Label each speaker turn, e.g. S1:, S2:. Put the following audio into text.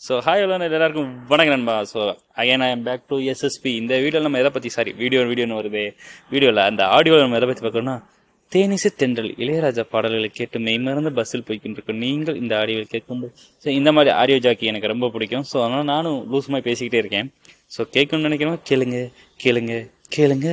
S1: So hi எல்லாம் எல்லாருக்கும் வணக்கம் நண்பா. So again I am back to SSP இந்த வீடியோவில் நம்ம எதை பற்றி சாரி வீடியோ வீடியோன்னு வருது. வீடியோவில் அந்த ஆடியோவில் நம்ம எதை பற்றி பார்க்கணும்னா தேனிசு தென்றல் இளையராஜா பாடல்களை கேட்டு மெய்மறந்து பஸ்ஸில் போய்கிட்டு நீங்கள் இந்த ஆடியோவில் கேட்கும்போது ஸோ இந்த மாதிரி ஆடியோ ஜாக்கி எனக்கு ரொம்ப பிடிக்கும். ஸோ அதனால் நானும் லூசுமாய் பேசிக்கிட்டே இருக்கேன். ஸோ கேட்கணும்னு நினைக்கிறோம் கேளுங்க கேளுங்க கேளுங்க.